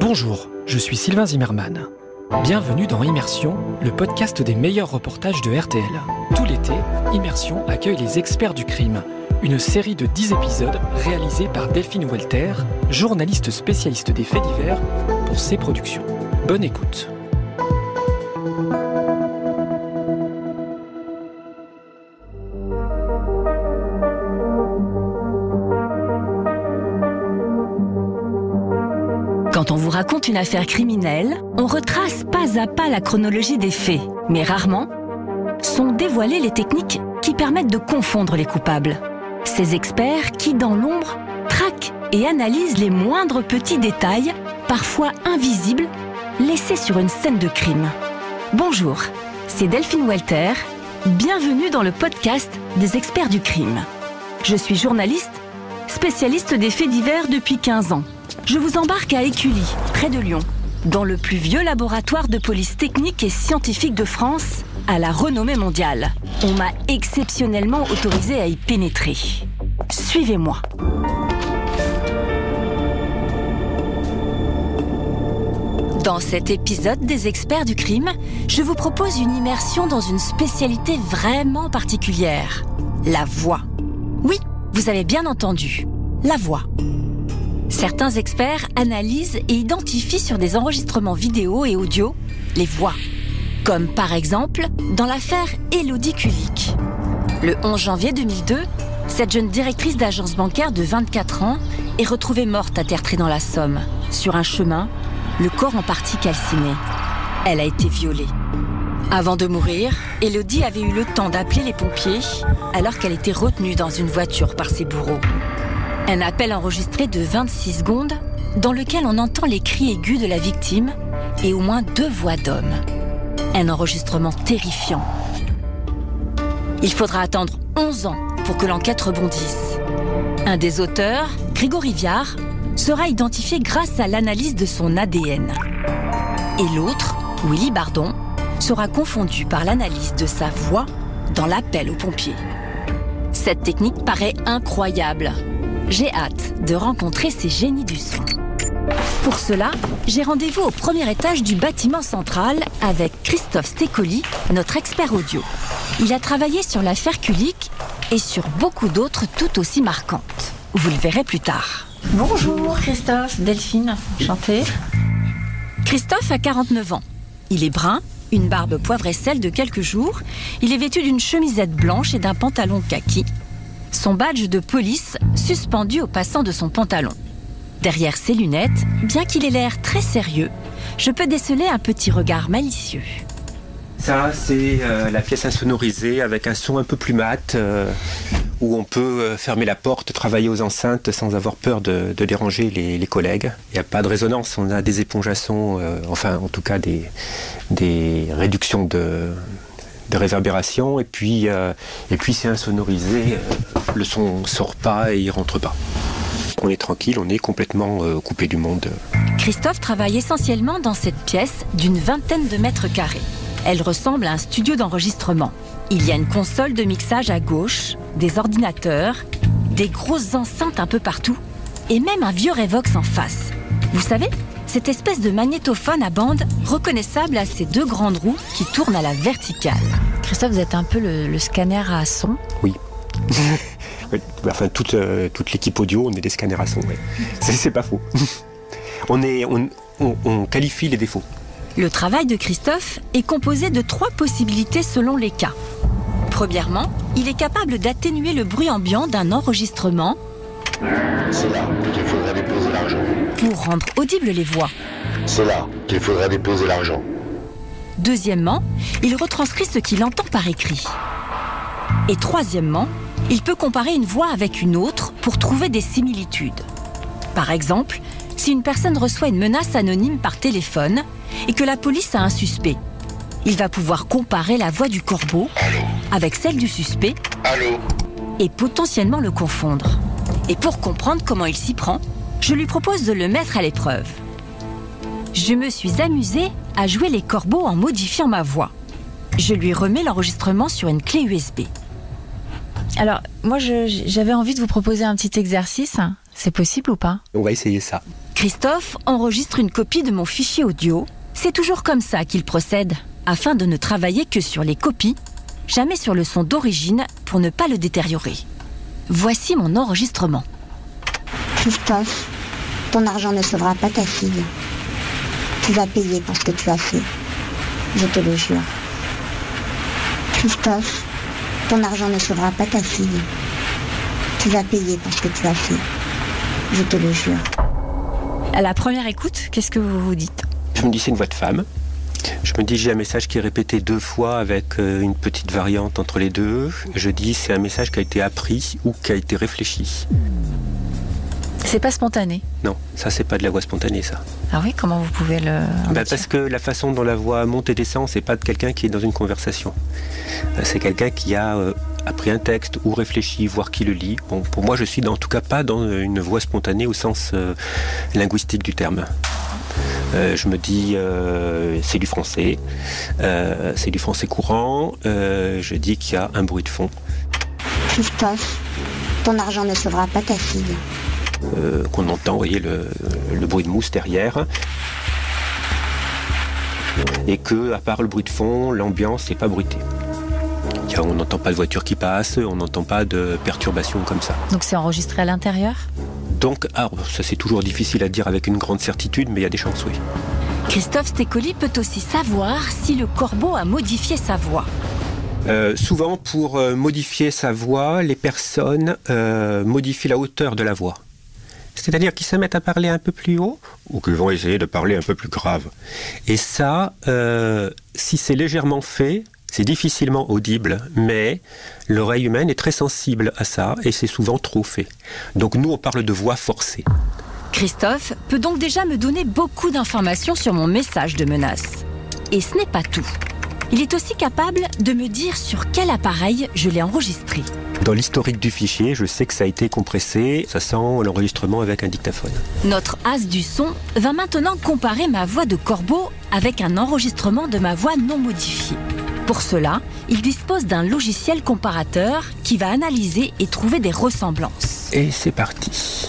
Bonjour, je suis Sylvain Zimmermann. Bienvenue dans Immersion, le podcast des meilleurs reportages de RTL. Tout l'été, Immersion accueille les experts du crime, une série de 10 épisodes réalisés par Delphine Welter, journaliste spécialiste des faits divers pour ses productions. Bonne écoute. Quand on vous raconte une affaire criminelle, on retrace pas à pas la chronologie des faits, mais rarement sont dévoilées les techniques qui permettent de confondre les coupables. Ces experts qui, dans l'ombre, traquent et analysent les moindres petits détails, parfois invisibles, laissés sur une scène de crime. Bonjour, c'est Delphine Welter. Bienvenue dans le podcast des experts du crime. Je suis journaliste, spécialiste des faits divers depuis 15 ans. Je vous embarque à Écully, près de Lyon, dans le plus vieux laboratoire de police technique et scientifique de France, à la renommée mondiale. On m'a exceptionnellement autorisé à y pénétrer. Suivez-moi. Dans cet épisode des experts du crime, je vous propose une immersion dans une spécialité vraiment particulière, la voix. Oui, vous avez bien entendu, la voix. Certains experts analysent et identifient sur des enregistrements vidéo et audio les voix. Comme par exemple dans l'affaire Elodie Kulik. Le 11 janvier 2002, cette jeune directrice d'agence bancaire de 24 ans est retrouvée morte atterrée dans la Somme, sur un chemin, le corps en partie calciné. Elle a été violée. Avant de mourir, Elodie avait eu le temps d'appeler les pompiers alors qu'elle était retenue dans une voiture par ses bourreaux. Un appel enregistré de 26 secondes dans lequel on entend les cris aigus de la victime et au moins deux voix d'hommes. Un enregistrement terrifiant. Il faudra attendre 11 ans pour que l'enquête rebondisse. Un des auteurs, Grégory Viard, sera identifié grâce à l'analyse de son ADN. Et l'autre, Willy Bardon, sera confondu par l'analyse de sa voix dans l'appel aux pompiers. Cette technique paraît incroyable. J'ai hâte de rencontrer ces génies du son. Pour cela, j'ai rendez-vous au premier étage du bâtiment central avec Christophe Stécoli, notre expert audio. Il a travaillé sur l'affaire Kulik et sur beaucoup d'autres tout aussi marquantes. Vous le verrez plus tard. Bonjour Christophe, Delphine, enchantée. Christophe a 49 ans. Il est brun, une barbe poivre et sel de quelques jours. Il est vêtu d'une chemisette blanche et d'un pantalon kaki. Son badge de police suspendu au passant de son pantalon. Derrière ses lunettes, bien qu'il ait l'air très sérieux, je peux déceler un petit regard malicieux. Ça, c'est euh, la pièce insonorisée avec un son un peu plus mat, euh, où on peut euh, fermer la porte, travailler aux enceintes sans avoir peur de, déranger les, collègues. Il n'y a pas de résonance, on a des éponges à son, enfin en tout cas des, réductions de, réverbération, et puis, et puis c'est insonorisé, le son sort pas et il rentre pas. On est tranquille, on est complètement euh, coupé du monde. Christophe travaille essentiellement dans cette pièce d'une vingtaine de mètres carrés. Elle ressemble à un studio d'enregistrement. Il y a une console de mixage à gauche, des ordinateurs, des grosses enceintes un peu partout, et même un vieux Revox en face. Vous savez, cette espèce de magnétophone à bande reconnaissable à ces deux grandes roues qui tournent à la verticale. Christophe, vous êtes un peu le, le scanner à son. Oui. Enfin, toute, euh, toute l'équipe audio, on est des scanners à son. ouais. C'est, c'est pas faux. on, est, on, on- on qualifie les défauts. Le travail de Christophe est composé de trois possibilités selon les cas. Premièrement, il est capable d'atténuer le bruit ambiant d'un enregistrement C'est là qu'il faudrait déposer l'argent. pour rendre audibles les voix. C'est là qu'il faudrait déposer l'argent. Deuxièmement, il retranscrit ce qu'il entend par écrit. Et troisièmement, il peut comparer une voix avec une autre pour trouver des similitudes. Par exemple, si une personne reçoit une menace anonyme par téléphone et que la police a un suspect, il va pouvoir comparer la voix du corbeau avec celle du suspect Allô et potentiellement le confondre. Et pour comprendre comment il s'y prend, je lui propose de le mettre à l'épreuve. Je me suis amusée à jouer les corbeaux en modifiant ma voix. Je lui remets l'enregistrement sur une clé USB. Alors, moi, j'avais envie de vous proposer un petit exercice. C'est possible ou pas? On va essayer ça. Christophe enregistre une copie de mon fichier audio. C'est toujours comme ça qu'il procède, afin de ne travailler que sur les copies, jamais sur le son d'origine pour ne pas le détériorer. Voici mon enregistrement. Christophe, ton argent ne sauvera pas ta fille. Tu vas payer pour ce que tu as fait. Je te le jure. Christophe, ton argent ne sauvera pas ta fille. Tu vas payer pour ce que tu as fait. Je te le jure. À la première écoute, qu'est-ce que vous vous dites? Je me dis c'est une voix de femme. Je me dis j'ai un message qui est répété deux fois avec euh, une petite variante entre les deux. Je dis c'est un message qui a été appris ou qui a été réfléchi. C'est pas spontané Non, ça c'est pas de la voix spontanée ça. Ah oui, comment vous pouvez le... Bah, parce que la façon dont la voix monte et descend, c'est pas de quelqu'un qui est dans une conversation. Euh, c'est quelqu'un qui a euh, appris un texte ou réfléchi, voire qui le lit. Bon, pour moi, je suis en tout cas pas dans une voix spontanée au sens linguistique du terme. Euh, je me dis, euh, c'est du français, euh, c'est du français courant. je dis qu'il y a un bruit de fond. Christophe, ton argent ne sauvera pas ta fille. Qu'on entend, vous voyez, le, bruit de mousse derrière. Et que, à part le bruit de fond, l'ambiance n'est pas bruitée. On n'entend pas de voiture qui passe, on n'entend pas de perturbations comme ça. Donc c'est enregistré à l'intérieur? Donc, ah, ça c'est toujours difficile à dire avec une grande certitude, mais il y a des chances, oui. Christophe Stécoli peut aussi savoir si le corbeau a modifié sa voix. Euh, souvent, pour euh, modifier sa voix, les personnes euh, modifient la hauteur de la voix. C'est-à-dire qu'ils se mettent à parler un peu plus haut ou qu'ils vont essayer de parler un peu plus grave. Et ça, si c'est légèrement fait, c'est difficilement audible, mais l'oreille humaine est très sensible à ça et c'est souvent trop fait. Donc nous, on parle de voix forcée. Christophe peut donc déjà me donner beaucoup d'informations sur mon message de menace. Et ce n'est pas tout. Il est aussi capable de me dire sur quel appareil je l'ai enregistré. Dans l'historique du fichier, je sais que ça a été compressé, ça sent l'enregistrement avec un dictaphone. Notre as du son va maintenant comparer ma voix de corbeau avec un enregistrement de ma voix non modifiée. Pour cela, il dispose d'un logiciel comparateur qui va analyser et trouver des ressemblances. Et c'est parti.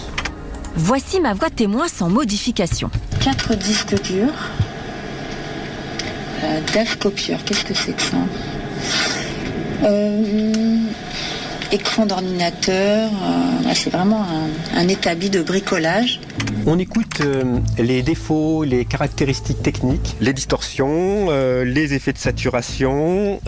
Voici ma voix témoin sans modification. Quatre disques durs. Euh, DAF copieur, qu'est-ce que c'est que ça euh, écran d'ordinateur. Euh, c'est vraiment un, établi de bricolage. On écoute euh, les défauts, les caractéristiques techniques, les distorsions, euh, les effets de saturation,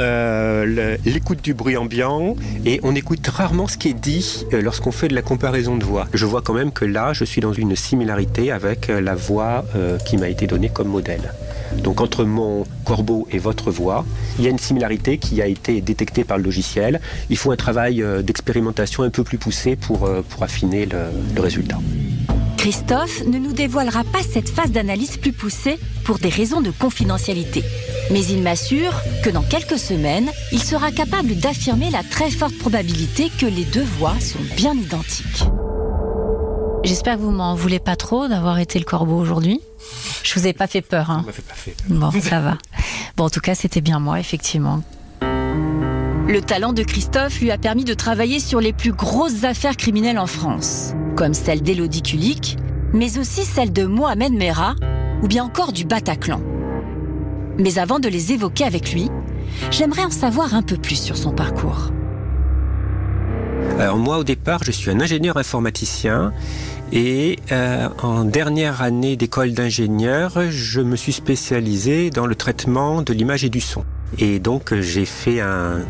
l'écoute du bruit ambiant, et on écoute rarement ce qui est dit lorsqu'on fait de la comparaison de voix. Je vois quand même que là, je suis dans une similarité avec la voix qui m'a été donnée comme modèle. Donc entre mon corbeau et votre voix, il y a une similarité qui a été détectée par le logiciel. Il faut un travail euh, d'expérimentation un peu plus poussé pour, euh, affiner le résultat. Christophe ne nous dévoilera pas cette phase d'analyse plus poussée pour des raisons de confidentialité. Mais il m'assure que dans quelques semaines, il sera capable d'affirmer la très forte probabilité que les deux voix sont bien identiques. J'espère que vous m'en voulez pas trop d'avoir été le corbeau aujourd'hui. Je vous ai pas fait peur. Hein. fait pas fait Bon, ça va. Bon, en tout cas, c'était bien moi, effectivement. Le talent de Christophe lui a permis de travailler sur les plus grosses affaires criminelles en France, comme celle d'Élodie Kulik, mais aussi celle de Mohamed Merah ou bien encore du Bataclan. Mais avant de les évoquer avec lui, j'aimerais en savoir un peu plus sur son parcours. Alors moi au départ je suis un ingénieur informaticien et euh, en dernière année d'école d'ingénieur je me suis spécialisé dans le traitement de l'image et du son. Et donc j'ai fait un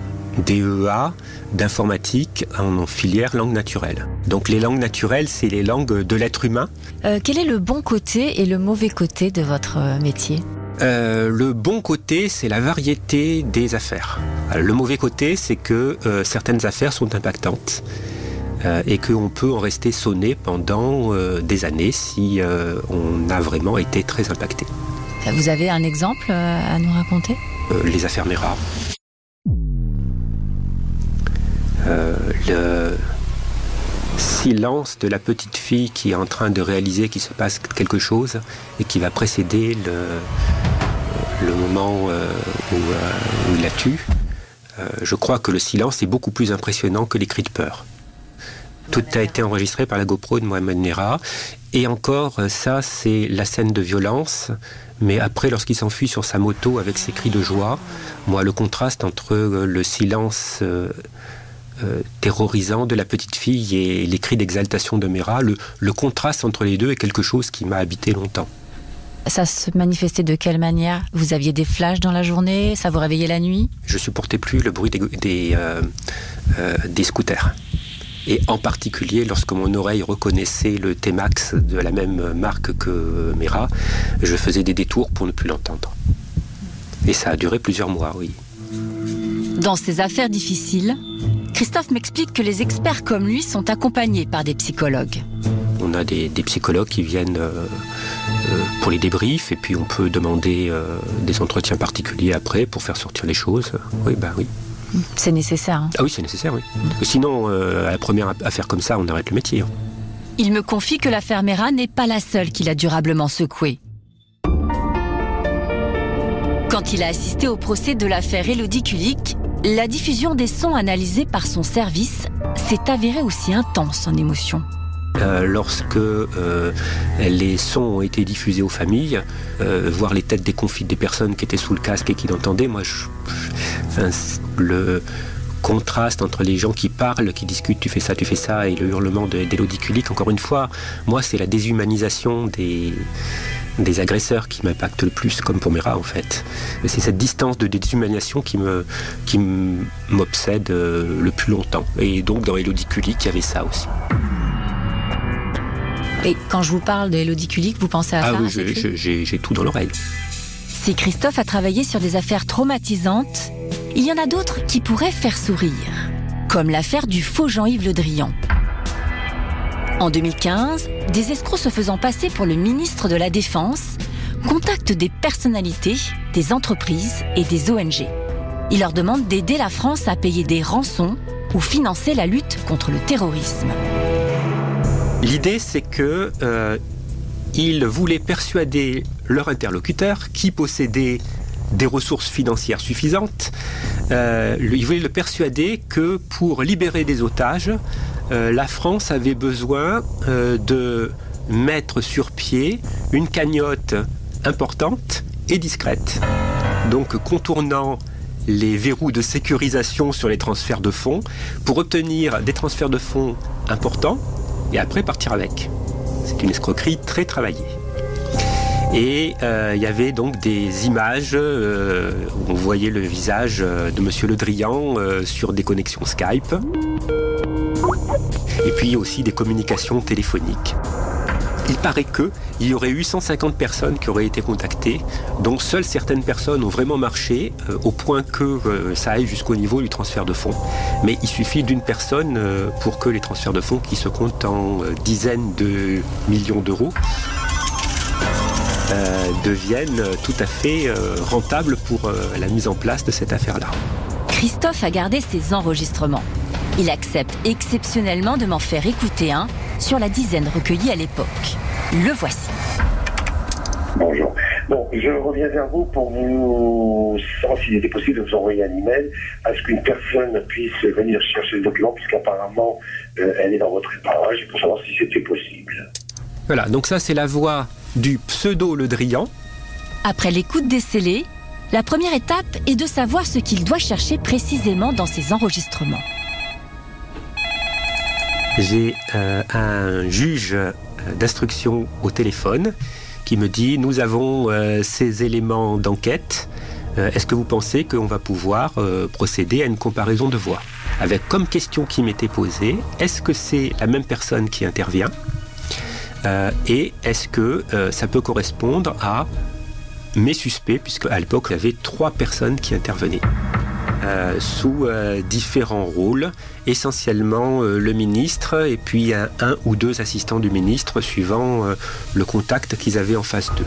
DEA d'informatique en filière langue naturelle. Donc les langues naturelles, c'est les langues de l'être humain. Euh, quel est le bon côté et le mauvais côté de votre métier? Euh, le bon côté, c'est la variété des affaires. le mauvais côté, c'est que euh, certaines affaires sont impactantes euh, et qu'on peut en rester sonné pendant des années si on a vraiment été très impacté. Vous avez un exemple à nous raconter? Les affaires Mera. le silence de la petite fille qui est en train de réaliser qu'il se passe quelque chose et qui va précéder le, moment euh, où, euh, où, il la tue. Euh, je crois que le silence est beaucoup plus impressionnant que les cris de peur. Tout a été enregistré par la GoPro de Mohamed Nera. Et encore, euh, ça, c'est la scène de violence. Mais après, lorsqu'il s'enfuit sur sa moto avec ses cris de joie, moi, le contraste entre euh, le silence terrorisant de la petite fille et les cris d'exaltation de Mera, le contraste entre les deux est quelque chose qui m'a habité longtemps. Ça se manifestait de quelle manière? Vous aviez des flashs dans la journée? Ça vous réveillait la nuit? Je supportais plus le bruit des, euh, euh, des, scooters. Et en particulier, lorsque mon oreille reconnaissait le T-Max de la même marque que Mera, je faisais des détours pour ne plus l'entendre. Et ça a duré plusieurs mois, oui. Dans ces affaires difficiles, Christophe m'explique que les experts comme lui sont accompagnés par des psychologues. On a des, psychologues qui viennent euh, euh, pour les débriefs et puis on peut demander euh, des entretiens particuliers après pour faire sortir les choses. Oui, ben oui. C'est nécessaire. Hein. Ah oui, c'est nécessaire, oui. Sinon, à la première affaire comme ça, on arrête le métier. Hein. Il me confie que l'affaire Mera n'est pas la seule qu'il a durablement secouée. Quand il a assisté au procès de l'affaire Elodie Kulik, la diffusion des sons analysés par son service s'est avérée aussi intense en émotion. Euh, lorsque euh, les sons ont été diffusés aux familles, euh, voir les têtes déconfites des personnes qui étaient sous le casque et qui l'entendaient, moi, le contraste entre les gens qui parlent, qui discutent, tu fais ça, tu fais ça, et le hurlement d'Elodie Kulik, encore une fois, moi, c'est la déshumanisation des, des agresseurs qui m'impacte le plus, comme pour Mera en fait. C'est cette distance de déshumanisation qui me qui m'obsède le plus longtemps. Et donc dans Elodie Kulik, il y avait ça aussi. Et quand je vous parle d'Elodie Kulik, vous pensez à ah ça oui, j'ai tout dans l'oreille. Si Christophe a travaillé sur des affaires traumatisantes, il y en a d'autres qui pourraient faire sourire, comme l'affaire du faux Jean-Yves Le Drian. En 2015, des escrocs se faisant passer pour le ministre de la Défense contactent des personnalités, des entreprises et des ONG. Ils leur demandent d'aider la France à payer des rançons ou financer la lutte contre le terrorisme. L'idée, c'est que euh, ils voulaient persuader leur interlocuteur qui possédait des ressources financières suffisantes. Euh, ils voulaient le persuader que pour libérer des otages, euh, la France avait besoin de mettre sur pied une cagnotte importante et discrète. Donc contournant les verrous de sécurisation sur les transferts de fonds pour obtenir des transferts de fonds importants et après partir avec. C'est une escroquerie très travaillée. Et euh, il y avait donc des images euh, où on voyait le visage euh, de Monsieur Le Drian sur des connexions Skype. Et puis aussi des communications téléphoniques. Il paraît que il y aurait eu 150 personnes qui auraient été contactées, dont seules certaines personnes ont vraiment marché, euh, au point que euh, ça aille jusqu'au niveau du transfert de fonds. Mais il suffit d'une personne euh, pour que les transferts de fonds, qui se comptent en dizaines de millions d'euros, deviennent tout à fait rentables pour la mise en place de cette affaire-là. Christophe a gardé ses enregistrements. Il accepte exceptionnellement de m'en faire écouter un sur la dizaine recueillie à l'époque. Le voici. Bonjour. Bon, je reviens vers vous pour vous savoir s'il était possible de vous envoyer un email à ce qu'une personne puisse venir chercher le document, puisqu'apparemment euh, elle est dans votre épargne, pour savoir si c'était possible. Voilà, donc ça c'est la voix du pseudo Le Drian. Après l'écoute des scellés, la première étape est de savoir ce qu'il doit chercher précisément dans ses enregistrements j'ai euh, un juge euh, d'instruction au téléphone qui me dit nous avons euh, ces éléments d'enquête. Est-ce que vous pensez qu'on va pouvoir procéder à une comparaison de voix? Avec comme question qui m'était posée, est-ce que c'est la même personne qui intervient? Et est-ce que ça peut correspondre à mes suspects, puisque à l'époque il y avait trois personnes qui intervenaient? Euh, sous euh, différents rôles, essentiellement euh, le ministre et puis un, ou deux assistants du ministre suivant le contact qu'ils avaient en face d'eux.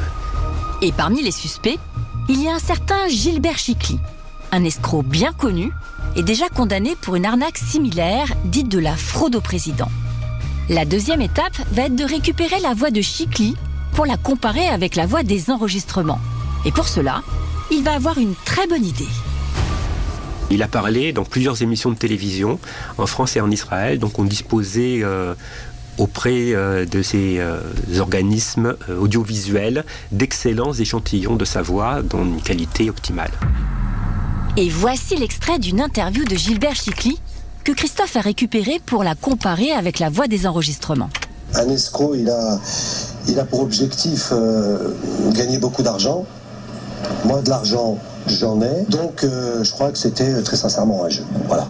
Et parmi les suspects, il y a un certain Gilbert Chicly, un escroc bien connu et déjà condamné pour une arnaque similaire dite de la fraude au président. La deuxième étape va être de récupérer la voix de Chicly pour la comparer avec la voix des enregistrements. Et pour cela, il va avoir une très bonne idée. Il a parlé dans plusieurs émissions de télévision en France et en Israël, donc on disposait euh, auprès euh, de ces euh, organismes euh, audiovisuels d'excellents échantillons de sa voix dans une qualité optimale. Et voici l'extrait d'une interview de Gilbert Chicly que Christophe a récupéré pour la comparer avec la voix des enregistrements. Un escroc, il a, il a pour objectif euh, gagner beaucoup d'argent. Moi, de l'argent, j'en ai. Donc, euh, je crois que c'était euh, très sincèrement un jeu. Voilà.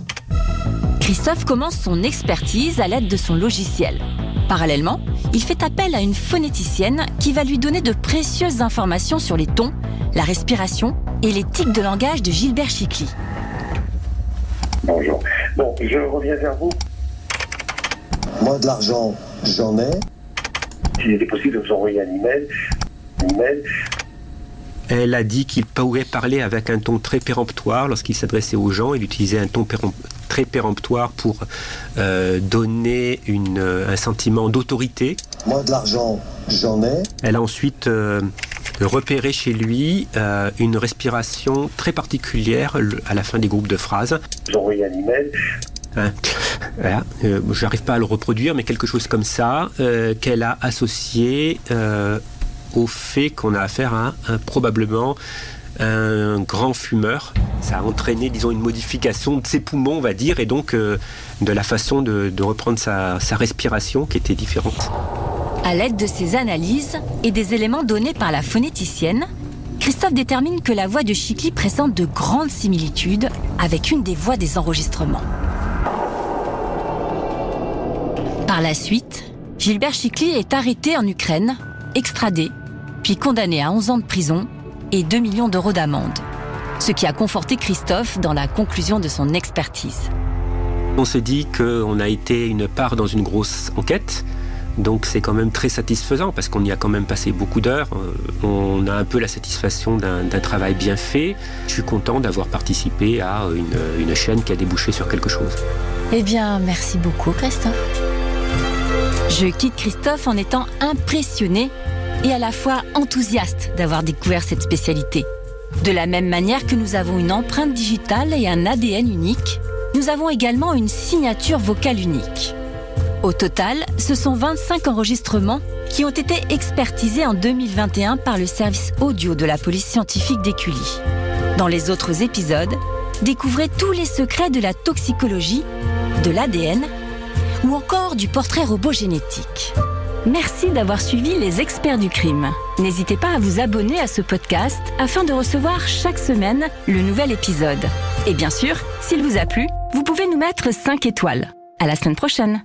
Christophe commence son expertise à l'aide de son logiciel. Parallèlement, il fait appel à une phonéticienne qui va lui donner de précieuses informations sur les tons, la respiration et les tics de langage de Gilbert Chicly. Bonjour. Bon, je reviens vers vous. Moi, de l'argent, j'en ai. S'il était possible de vous envoyer un email. Un email. Elle a dit qu'il pourrait parler avec un ton très péremptoire lorsqu'il s'adressait aux gens. Il utilisait un ton très péremptoire pour euh, donner une, euh, un sentiment d'autorité. Moi, de l'argent, j'en ai. Elle a ensuite euh, repéré chez lui euh, une respiration très particulière à la fin des groupes de phrases. Un email. Hein, voilà. Euh, n'arrive pas à le reproduire, mais quelque chose comme ça, euh, qu'elle a associé euh, au fait qu'on a affaire à probablement un grand fumeur. Ça a entraîné, disons, une modification de ses poumons, on va dire, et donc euh, de la façon de, reprendre sa, respiration qui était différente. À l'aide de ces analyses et des éléments donnés par la phonéticienne, Christophe détermine que la voix de Chicly présente de grandes similitudes avec une des voix des enregistrements. Par la suite, Gilbert Chicly est arrêté en Ukraine, extradé, puis condamné à 11 ans de prison et 2 millions d'euros d'amende. Ce qui a conforté Christophe dans la conclusion de son expertise. On s'est dit qu'on a été une part dans une grosse enquête. Donc c'est quand même très satisfaisant parce qu'on y a quand même passé beaucoup d'heures. Euh, On a un peu la satisfaction d'un d'un travail bien fait. Je suis content d'avoir participé à une, une chaîne qui a débouché sur quelque chose. Eh bien, merci beaucoup, Christophe. Je quitte Christophe en étant impressionné et à la fois enthousiaste d'avoir découvert cette spécialité. De la même manière que nous avons une empreinte digitale et un ADN unique, nous avons également une signature vocale unique. Au total, ce sont 25 enregistrements qui ont été expertisés en 2021 par le service audio de la police scientifique d'Écully. Dans les autres épisodes, découvrez tous les secrets de la toxicologie, de l'ADN ou encore du portrait robot génétique. Merci d'avoir suivi les experts du crime. N'hésitez pas à vous abonner à ce podcast afin de recevoir chaque semaine le nouvel épisode. Et bien sûr, s'il vous a plu, vous pouvez nous mettre 5 étoiles. À la semaine prochaine.